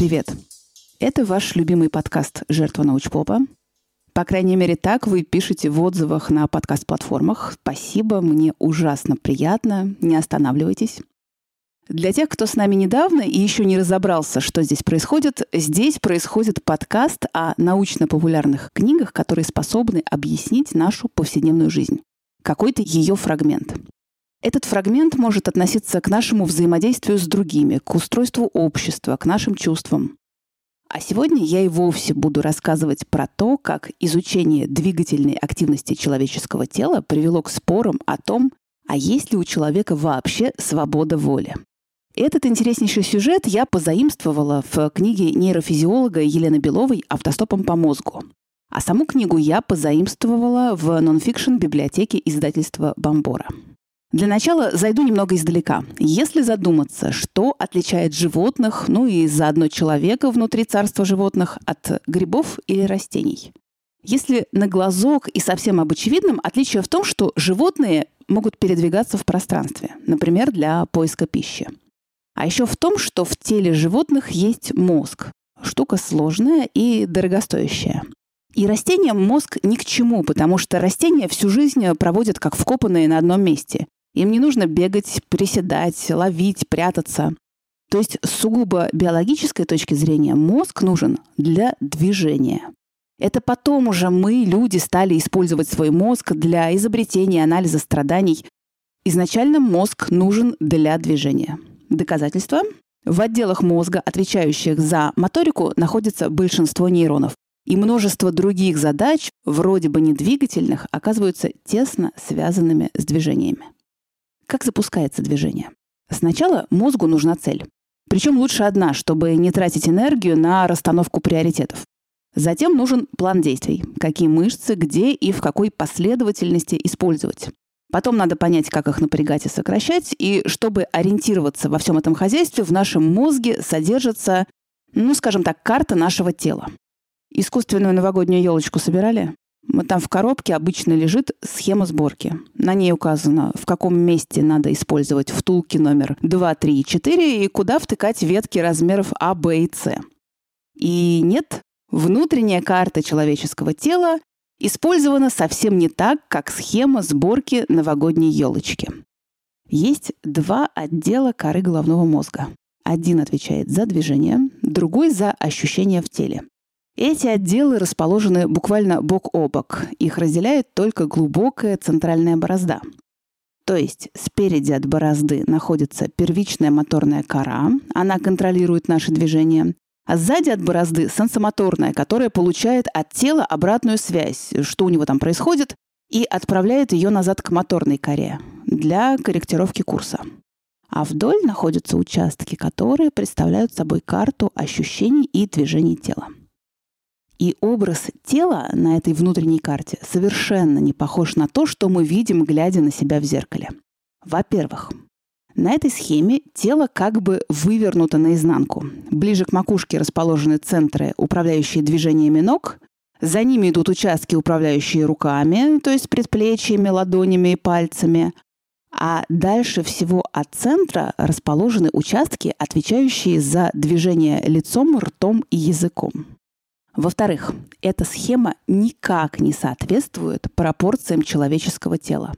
Привет! Это ваш любимый подкаст «Жертва научпопа». По крайней мере, так вы пишете в отзывах на подкаст-платформах. Спасибо, мне ужасно приятно. Не останавливайтесь. Для тех, кто с нами недавно и еще не разобрался, что здесь происходит, здесь происходит подкаст о научно-популярных книгах, которые способны объяснить нашу повседневную жизнь. Какой-то ее фрагмент. Этот фрагмент может относиться к нашему взаимодействию с другими, к устройству общества, к нашим чувствам. А сегодня я и вовсе буду рассказывать про то, как изучение двигательной активности человеческого тела привело к спорам о том, а есть ли у человека вообще свобода воли. Этот интереснейший сюжет я позаимствовала в книге нейрофизиолога Елены Беловой «Автостопом по мозгу». А саму книгу я позаимствовала в нонфикшн библиотеке издательства «Бомбора». Для начала зайду немного издалека. Если задуматься, что отличает животных, ну и заодно человека внутри царства животных от грибов или растений. Если на глазок и совсем об очевидном, отличие в том, что животные могут передвигаться в пространстве, например, для поиска пищи. А еще в том, что в теле животных есть мозг. Штука сложная и дорогостоящая. И растениям мозг ни к чему, потому что растения всю жизнь проводят как вкопанные на одном месте. Им не нужно бегать, приседать, ловить, прятаться. То есть с сугубо биологической точки зрения мозг нужен для движения. Это потом уже мы, люди, стали использовать свой мозг для изобретения анализа страданий. Изначально мозг нужен для движения. Доказательства? В отделах мозга, отвечающих за моторику, находится большинство нейронов. И множество других задач, вроде бы недвигательных, оказываются тесно связанными с движениями. Как запускается движение? Сначала мозгу нужна цель. Причем лучше одна, чтобы не тратить энергию на расстановку приоритетов. Затем нужен план действий. Какие мышцы, где и в какой последовательности использовать. Потом надо понять, как их напрягать и сокращать. И чтобы ориентироваться во всем этом хозяйстве, в нашем мозге содержится, ну, скажем так, карта нашего тела. Искусственную новогоднюю елочку собирали? Там в коробке обычно лежит схема сборки. На ней указано, в каком месте надо использовать втулки номер 2, 3 и 4 и куда втыкать ветки размеров А, Б и С. И нет, внутренняя карта человеческого тела использована совсем не так, как схема сборки новогодней елочки. Есть два отдела коры головного мозга. Один отвечает за движение, другой за ощущения в теле. Эти отделы расположены буквально бок о бок. Их разделяет только глубокая центральная борозда. То есть спереди от борозды находится первичная моторная кора, она контролирует наши движения, а сзади от борозды сенсомоторная, которая получает от тела обратную связь, что у него там происходит, и отправляет ее назад к моторной коре для корректировки курса. А вдоль находятся участки, которые представляют собой карту ощущений и движений тела. И образ тела на этой внутренней карте совершенно не похож на то, что мы видим, глядя на себя в зеркале. Во-первых, на этой схеме тело как бы вывернуто наизнанку. Ближе к макушке расположены центры, управляющие движениями ног. За ними идут участки, управляющие руками, то есть предплечьями, ладонями и пальцами. А дальше всего от центра расположены участки, отвечающие за движение лицом, ртом и языком. Во-вторых, эта схема никак не соответствует пропорциям человеческого тела.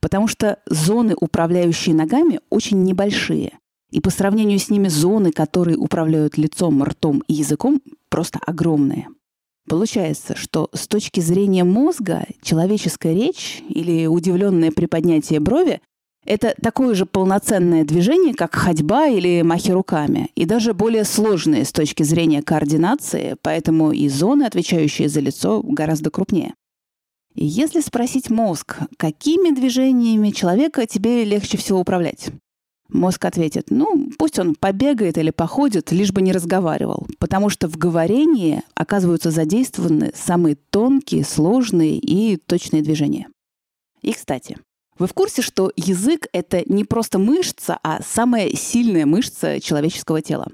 Потому что зоны, управляющие ногами, очень небольшие. И по сравнению с ними зоны, которые управляют лицом, ртом и языком, просто огромные. Получается, что с точки зрения мозга человеческая речь или удивленное приподнятие брови это такое же полноценное движение, как ходьба или махи руками, и даже более сложное с точки зрения координации, поэтому и зоны, отвечающие за лицо, гораздо крупнее. И если спросить мозг, какими движениями человека тебе легче всего управлять? Мозг ответит, ну, пусть он побегает или походит, лишь бы не разговаривал, потому что в говорении оказываются задействованы самые тонкие, сложные и точные движения. И, кстати, вы в курсе, что язык — это не просто мышца, а самая сильная мышца человеческого тела?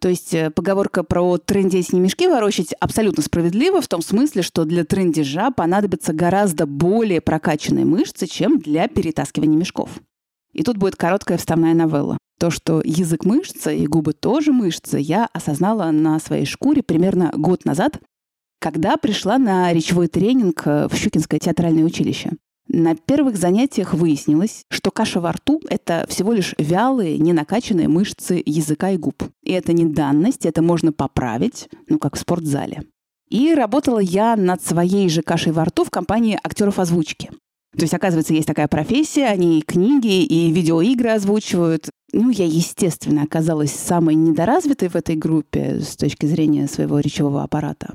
То есть э, поговорка про трендеть не мешки ворочать абсолютно справедлива в том смысле, что для трендежа понадобятся гораздо более прокачанные мышцы, чем для перетаскивания мешков. И тут будет короткая вставная новелла. То, что язык мышца и губы тоже мышцы, я осознала на своей шкуре примерно год назад, когда пришла на речевой тренинг в Щукинское театральное училище. На первых занятиях выяснилось, что каша во рту — это всего лишь вялые, ненакачанные мышцы языка и губ. И это не данность, это можно поправить, ну, как в спортзале. И работала я над своей же кашей во рту в компании актеров озвучки. То есть, оказывается, есть такая профессия, они и книги, и видеоигры озвучивают. Ну, я, естественно, оказалась самой недоразвитой в этой группе с точки зрения своего речевого аппарата.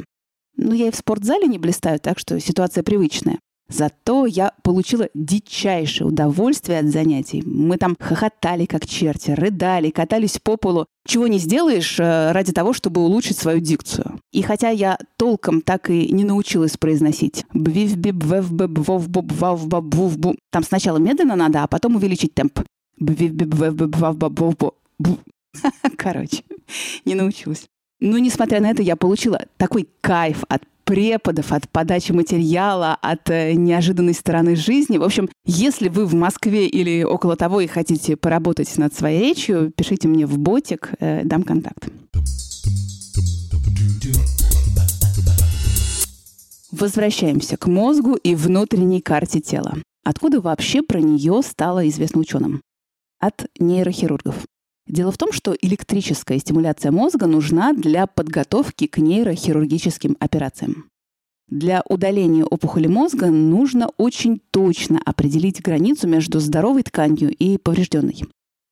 Но я и в спортзале не блистаю, так что ситуация привычная. Зато я получила дичайшее удовольствие от занятий. Мы там хохотали как черти, рыдали, катались по полу. Чего не сделаешь э, ради того, чтобы улучшить свою дикцию. И хотя я толком так и не научилась произносить бвив. Там сначала медленно надо, а потом увеличить темп. Бвив. Короче, не научилась. Но, несмотря на это, я получила такой кайф от преподов, от подачи материала, от э, неожиданной стороны жизни. В общем, если вы в Москве или около того и хотите поработать над своей речью, пишите мне в ботик, э, дам контакт. Возвращаемся к мозгу и внутренней карте тела. Откуда вообще про нее стало известно ученым? От нейрохирургов. Дело в том, что электрическая стимуляция мозга нужна для подготовки к нейрохирургическим операциям. Для удаления опухоли мозга нужно очень точно определить границу между здоровой тканью и поврежденной.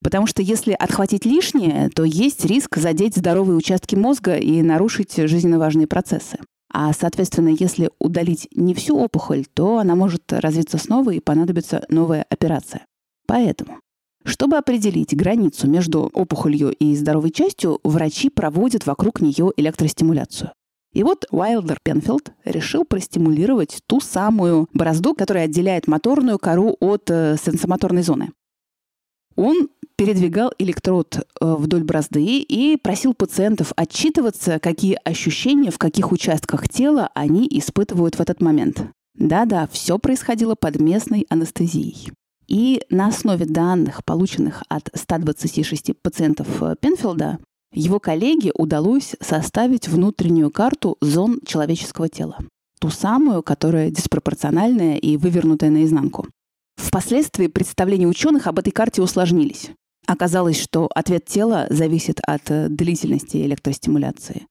Потому что если отхватить лишнее, то есть риск задеть здоровые участки мозга и нарушить жизненно важные процессы. А, соответственно, если удалить не всю опухоль, то она может развиться снова и понадобится новая операция. Поэтому чтобы определить границу между опухолью и здоровой частью, врачи проводят вокруг нее электростимуляцию. И вот Уайлдер Пенфилд решил простимулировать ту самую борозду, которая отделяет моторную кору от э, сенсомоторной зоны. Он передвигал электрод э, вдоль борозды и просил пациентов отчитываться, какие ощущения в каких участках тела они испытывают в этот момент. Да-да, все происходило под местной анестезией. И на основе данных, полученных от 126 пациентов э, Пенфилда, его коллеге удалось составить внутреннюю карту зон человеческого тела. Ту самую, которая диспропорциональная и вывернутая наизнанку. Впоследствии представления ученых об этой карте усложнились. Оказалось, что ответ тела зависит от э, длительности электростимуляции.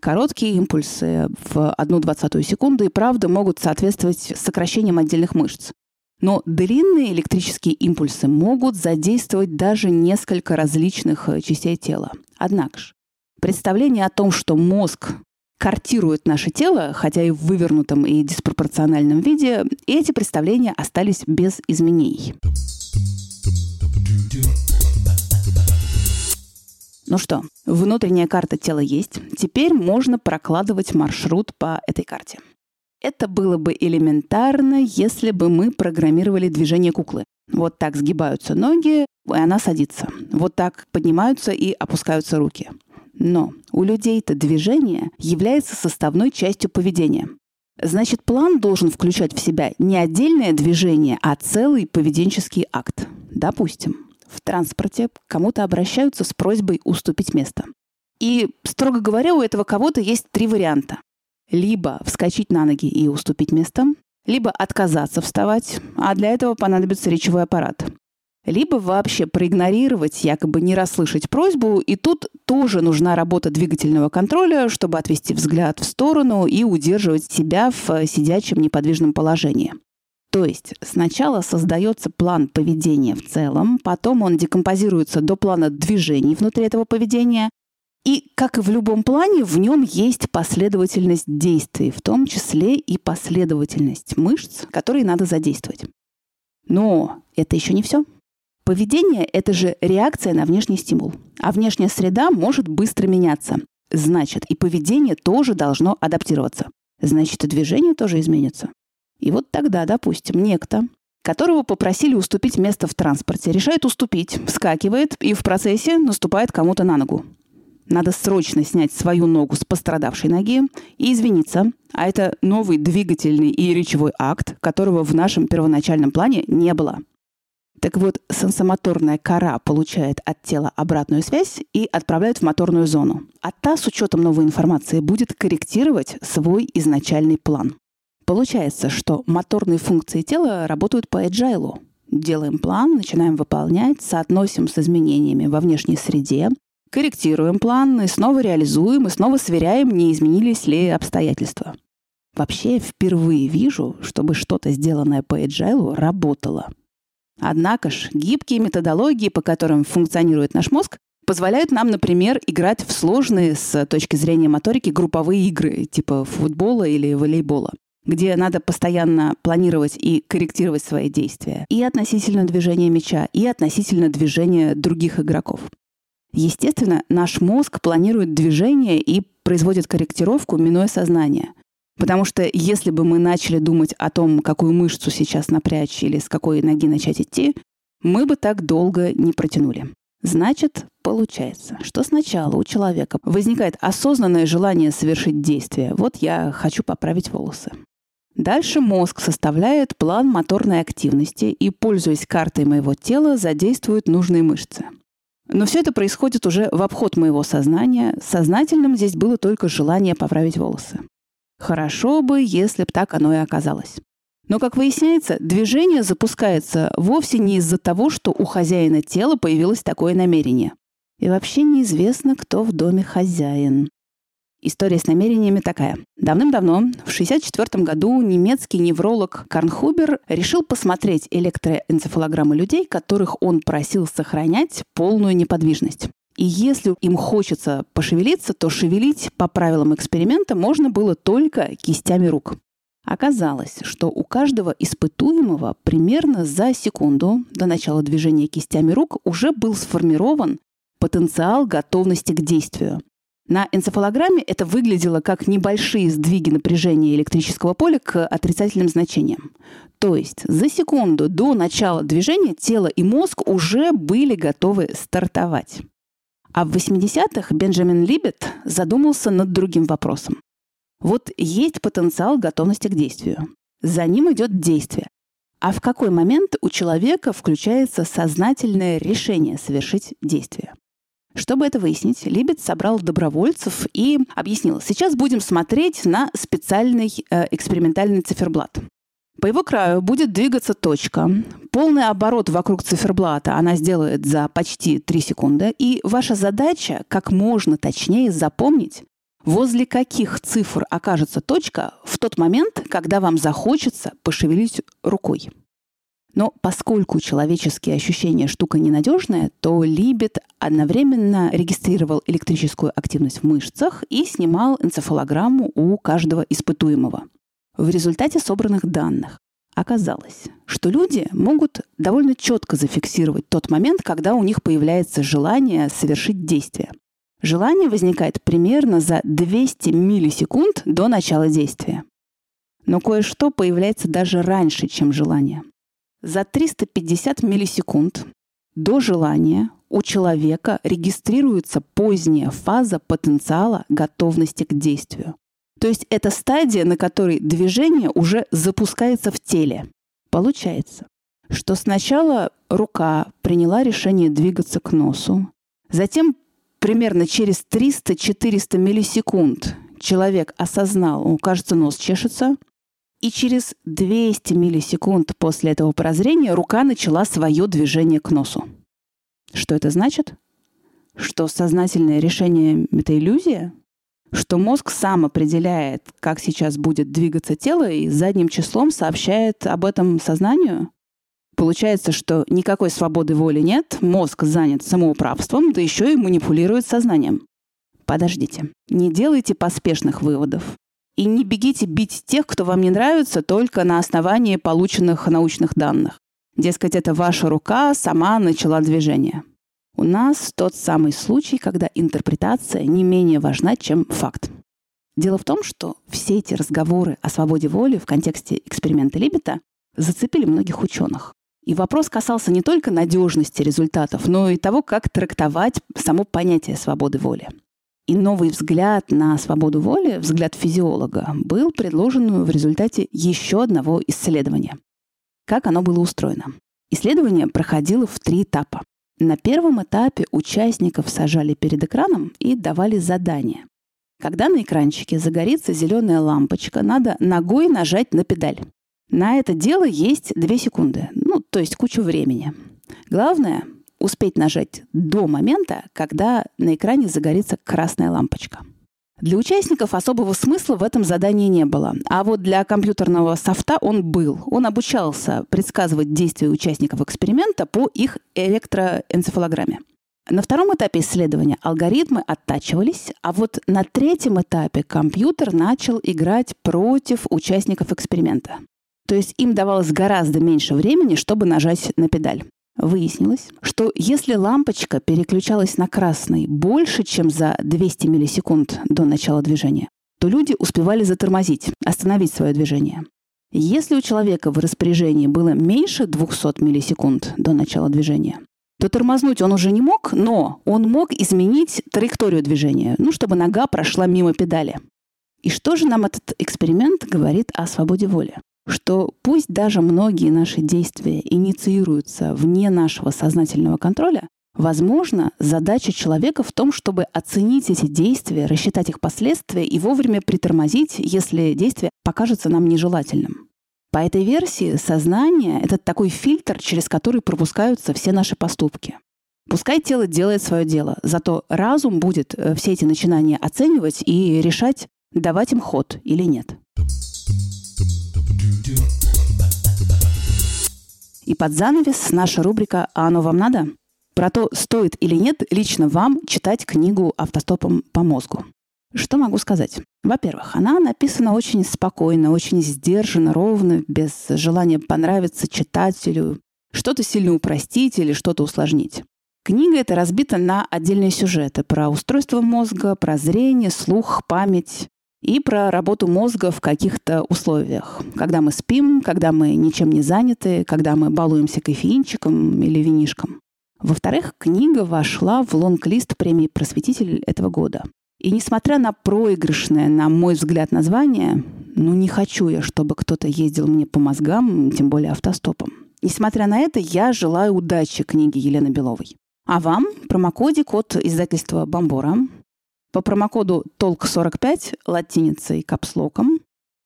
Короткие импульсы в 1,20 секунду и правда могут соответствовать сокращениям отдельных мышц. Но длинные электрические импульсы могут задействовать даже несколько различных э, частей тела. Однако же, представление о том, что мозг картирует наше тело, хотя и в вывернутом и диспропорциональном виде, эти представления остались без изменений. Ну что, внутренняя карта тела есть. Теперь можно прокладывать маршрут по этой карте. Это было бы элементарно, если бы мы программировали движение куклы. Вот так сгибаются ноги, и она садится. Вот так поднимаются и опускаются руки. Но у людей-то движение является составной частью поведения. Значит, план должен включать в себя не отдельное движение, а целый поведенческий акт. Допустим, в транспорте кому-то обращаются с просьбой уступить место. И, строго говоря, у этого кого-то есть три варианта либо вскочить на ноги и уступить место, либо отказаться вставать, а для этого понадобится речевой аппарат. Либо вообще проигнорировать, якобы не расслышать просьбу, и тут тоже нужна работа двигательного контроля, чтобы отвести взгляд в сторону и удерживать себя в сидячем неподвижном положении. То есть сначала создается план поведения в целом, потом он декомпозируется до плана движений внутри этого поведения, и, как и в любом плане, в нем есть последовательность действий, в том числе и последовательность мышц, которые надо задействовать. Но это еще не все. Поведение — это же реакция на внешний стимул. А внешняя среда может быстро меняться. Значит, и поведение тоже должно адаптироваться. Значит, и движение тоже изменится. И вот тогда, допустим, некто, которого попросили уступить место в транспорте, решает уступить, вскакивает и в процессе наступает кому-то на ногу. Надо срочно снять свою ногу с пострадавшей ноги и извиниться. А это новый двигательный и речевой акт, которого в нашем первоначальном плане не было. Так вот, сенсомоторная кора получает от тела обратную связь и отправляет в моторную зону. А та с учетом новой информации будет корректировать свой изначальный план. Получается, что моторные функции тела работают по agile. Делаем план, начинаем выполнять, соотносим с изменениями во внешней среде, корректируем план и снова реализуем, и снова сверяем, не изменились ли обстоятельства. Вообще, впервые вижу, чтобы что-то, сделанное по agile, работало. Однако ж, гибкие методологии, по которым функционирует наш мозг, позволяют нам, например, играть в сложные с точки зрения моторики групповые игры, типа футбола или волейбола где надо постоянно планировать и корректировать свои действия и относительно движения мяча, и относительно движения других игроков. Естественно, наш мозг планирует движение и производит корректировку, минуя сознание. Потому что если бы мы начали думать о том, какую мышцу сейчас напрячь или с какой ноги начать идти, мы бы так долго не протянули. Значит, получается, что сначала у человека возникает осознанное желание совершить действие. Вот я хочу поправить волосы. Дальше мозг составляет план моторной активности и, пользуясь картой моего тела, задействует нужные мышцы. Но все это происходит уже в обход моего сознания. Сознательным здесь было только желание поправить волосы. Хорошо бы, если бы так оно и оказалось. Но, как выясняется, движение запускается вовсе не из-за того, что у хозяина тела появилось такое намерение. И вообще неизвестно, кто в доме хозяин. История с намерениями такая. Давным-давно, в 1964 году, немецкий невролог Карнхубер решил посмотреть электроэнцефалограммы людей, которых он просил сохранять полную неподвижность. И если им хочется пошевелиться, то шевелить по правилам эксперимента можно было только кистями рук. Оказалось, что у каждого испытуемого примерно за секунду до начала движения кистями рук уже был сформирован потенциал готовности к действию. На энцефалограмме это выглядело как небольшие сдвиги напряжения электрического поля к отрицательным значениям. То есть за секунду до начала движения тело и мозг уже были готовы стартовать. А в 80-х Бенджамин Либет задумался над другим вопросом. Вот есть потенциал готовности к действию. За ним идет действие. А в какой момент у человека включается сознательное решение совершить действие? Чтобы это выяснить, Либет собрал добровольцев и объяснил, сейчас будем смотреть на специальный э, экспериментальный циферблат. По его краю будет двигаться точка. Полный оборот вокруг циферблата она сделает за почти 3 секунды. И ваша задача как можно точнее запомнить, возле каких цифр окажется точка в тот момент, когда вам захочется пошевелить рукой. Но поскольку человеческие ощущения штука ненадежная, то Либет одновременно регистрировал электрическую активность в мышцах и снимал энцефалограмму у каждого испытуемого. В результате собранных данных оказалось, что люди могут довольно четко зафиксировать тот момент, когда у них появляется желание совершить действие. Желание возникает примерно за 200 миллисекунд до начала действия. Но кое-что появляется даже раньше, чем желание. За 350 миллисекунд до желания у человека регистрируется поздняя фаза потенциала готовности к действию. То есть это стадия, на которой движение уже запускается в теле. Получается, что сначала рука приняла решение двигаться к носу, затем примерно через 300-400 миллисекунд человек осознал, кажется, нос чешется, и через 200 миллисекунд после этого прозрения рука начала свое движение к носу. Что это значит? Что сознательное решение — это иллюзия? Что мозг сам определяет, как сейчас будет двигаться тело, и задним числом сообщает об этом сознанию? Получается, что никакой свободы воли нет, мозг занят самоуправством, да еще и манипулирует сознанием. Подождите, не делайте поспешных выводов. И не бегите бить тех, кто вам не нравится, только на основании полученных научных данных. Дескать, это ваша рука сама начала движение. У нас тот самый случай, когда интерпретация не менее важна, чем факт. Дело в том, что все эти разговоры о свободе воли в контексте эксперимента Либета зацепили многих ученых. И вопрос касался не только надежности результатов, но и того, как трактовать само понятие свободы воли. И новый взгляд на свободу воли, взгляд физиолога, был предложен в результате еще одного исследования. Как оно было устроено? Исследование проходило в три этапа. На первом этапе участников сажали перед экраном и давали задание. Когда на экранчике загорится зеленая лампочка, надо ногой нажать на педаль. На это дело есть 2 секунды, ну, то есть кучу времени. Главное — успеть нажать до момента, когда на экране загорится красная лампочка. Для участников особого смысла в этом задании не было. А вот для компьютерного софта он был. Он обучался предсказывать действия участников эксперимента по их электроэнцефалограмме. На втором этапе исследования алгоритмы оттачивались, а вот на третьем этапе компьютер начал играть против участников эксперимента. То есть им давалось гораздо меньше времени, чтобы нажать на педаль. Выяснилось, что если лампочка переключалась на красный больше, чем за 200 миллисекунд до начала движения, то люди успевали затормозить, остановить свое движение. Если у человека в распоряжении было меньше 200 миллисекунд до начала движения, то тормознуть он уже не мог, но он мог изменить траекторию движения, ну, чтобы нога прошла мимо педали. И что же нам этот эксперимент говорит о свободе воли? Что пусть даже многие наши действия инициируются вне нашего сознательного контроля, Возможно, задача человека в том, чтобы оценить эти действия, рассчитать их последствия и вовремя притормозить, если действие покажется нам нежелательным. По этой версии сознание — это такой фильтр, через который пропускаются все наши поступки. Пускай тело делает свое дело, зато разум будет э, все эти начинания оценивать и решать, давать им ход или нет. И под занавес наша рубрика «А оно вам надо?» про то, стоит или нет лично вам читать книгу «Автостопом по мозгу». Что могу сказать? Во-первых, она написана очень спокойно, очень сдержанно, ровно, без желания понравиться читателю, что-то сильно упростить или что-то усложнить. Книга эта разбита на отдельные сюжеты про устройство мозга, про зрение, слух, память, и про работу мозга в каких-то условиях. Когда мы спим, когда мы ничем не заняты, когда мы балуемся кофеинчиком или винишком. Во-вторых, книга вошла в лонг-лист премии «Просветитель» этого года. И несмотря на проигрышное, на мой взгляд, название, ну не хочу я, чтобы кто-то ездил мне по мозгам, тем более автостопом. Несмотря на это, я желаю удачи книге Елены Беловой. А вам промокодик от издательства «Бомбора» По промокоду TOLK45 латиницей капслоком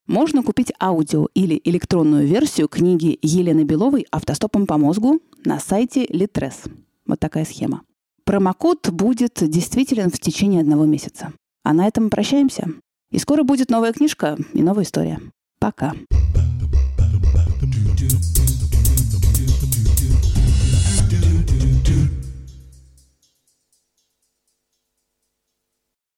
можно купить аудио или электронную версию книги Елены Беловой «Автостопом по мозгу» на сайте Litres. Вот такая схема. Промокод будет действителен в течение одного месяца. А на этом прощаемся. И скоро будет новая книжка и новая история. Пока.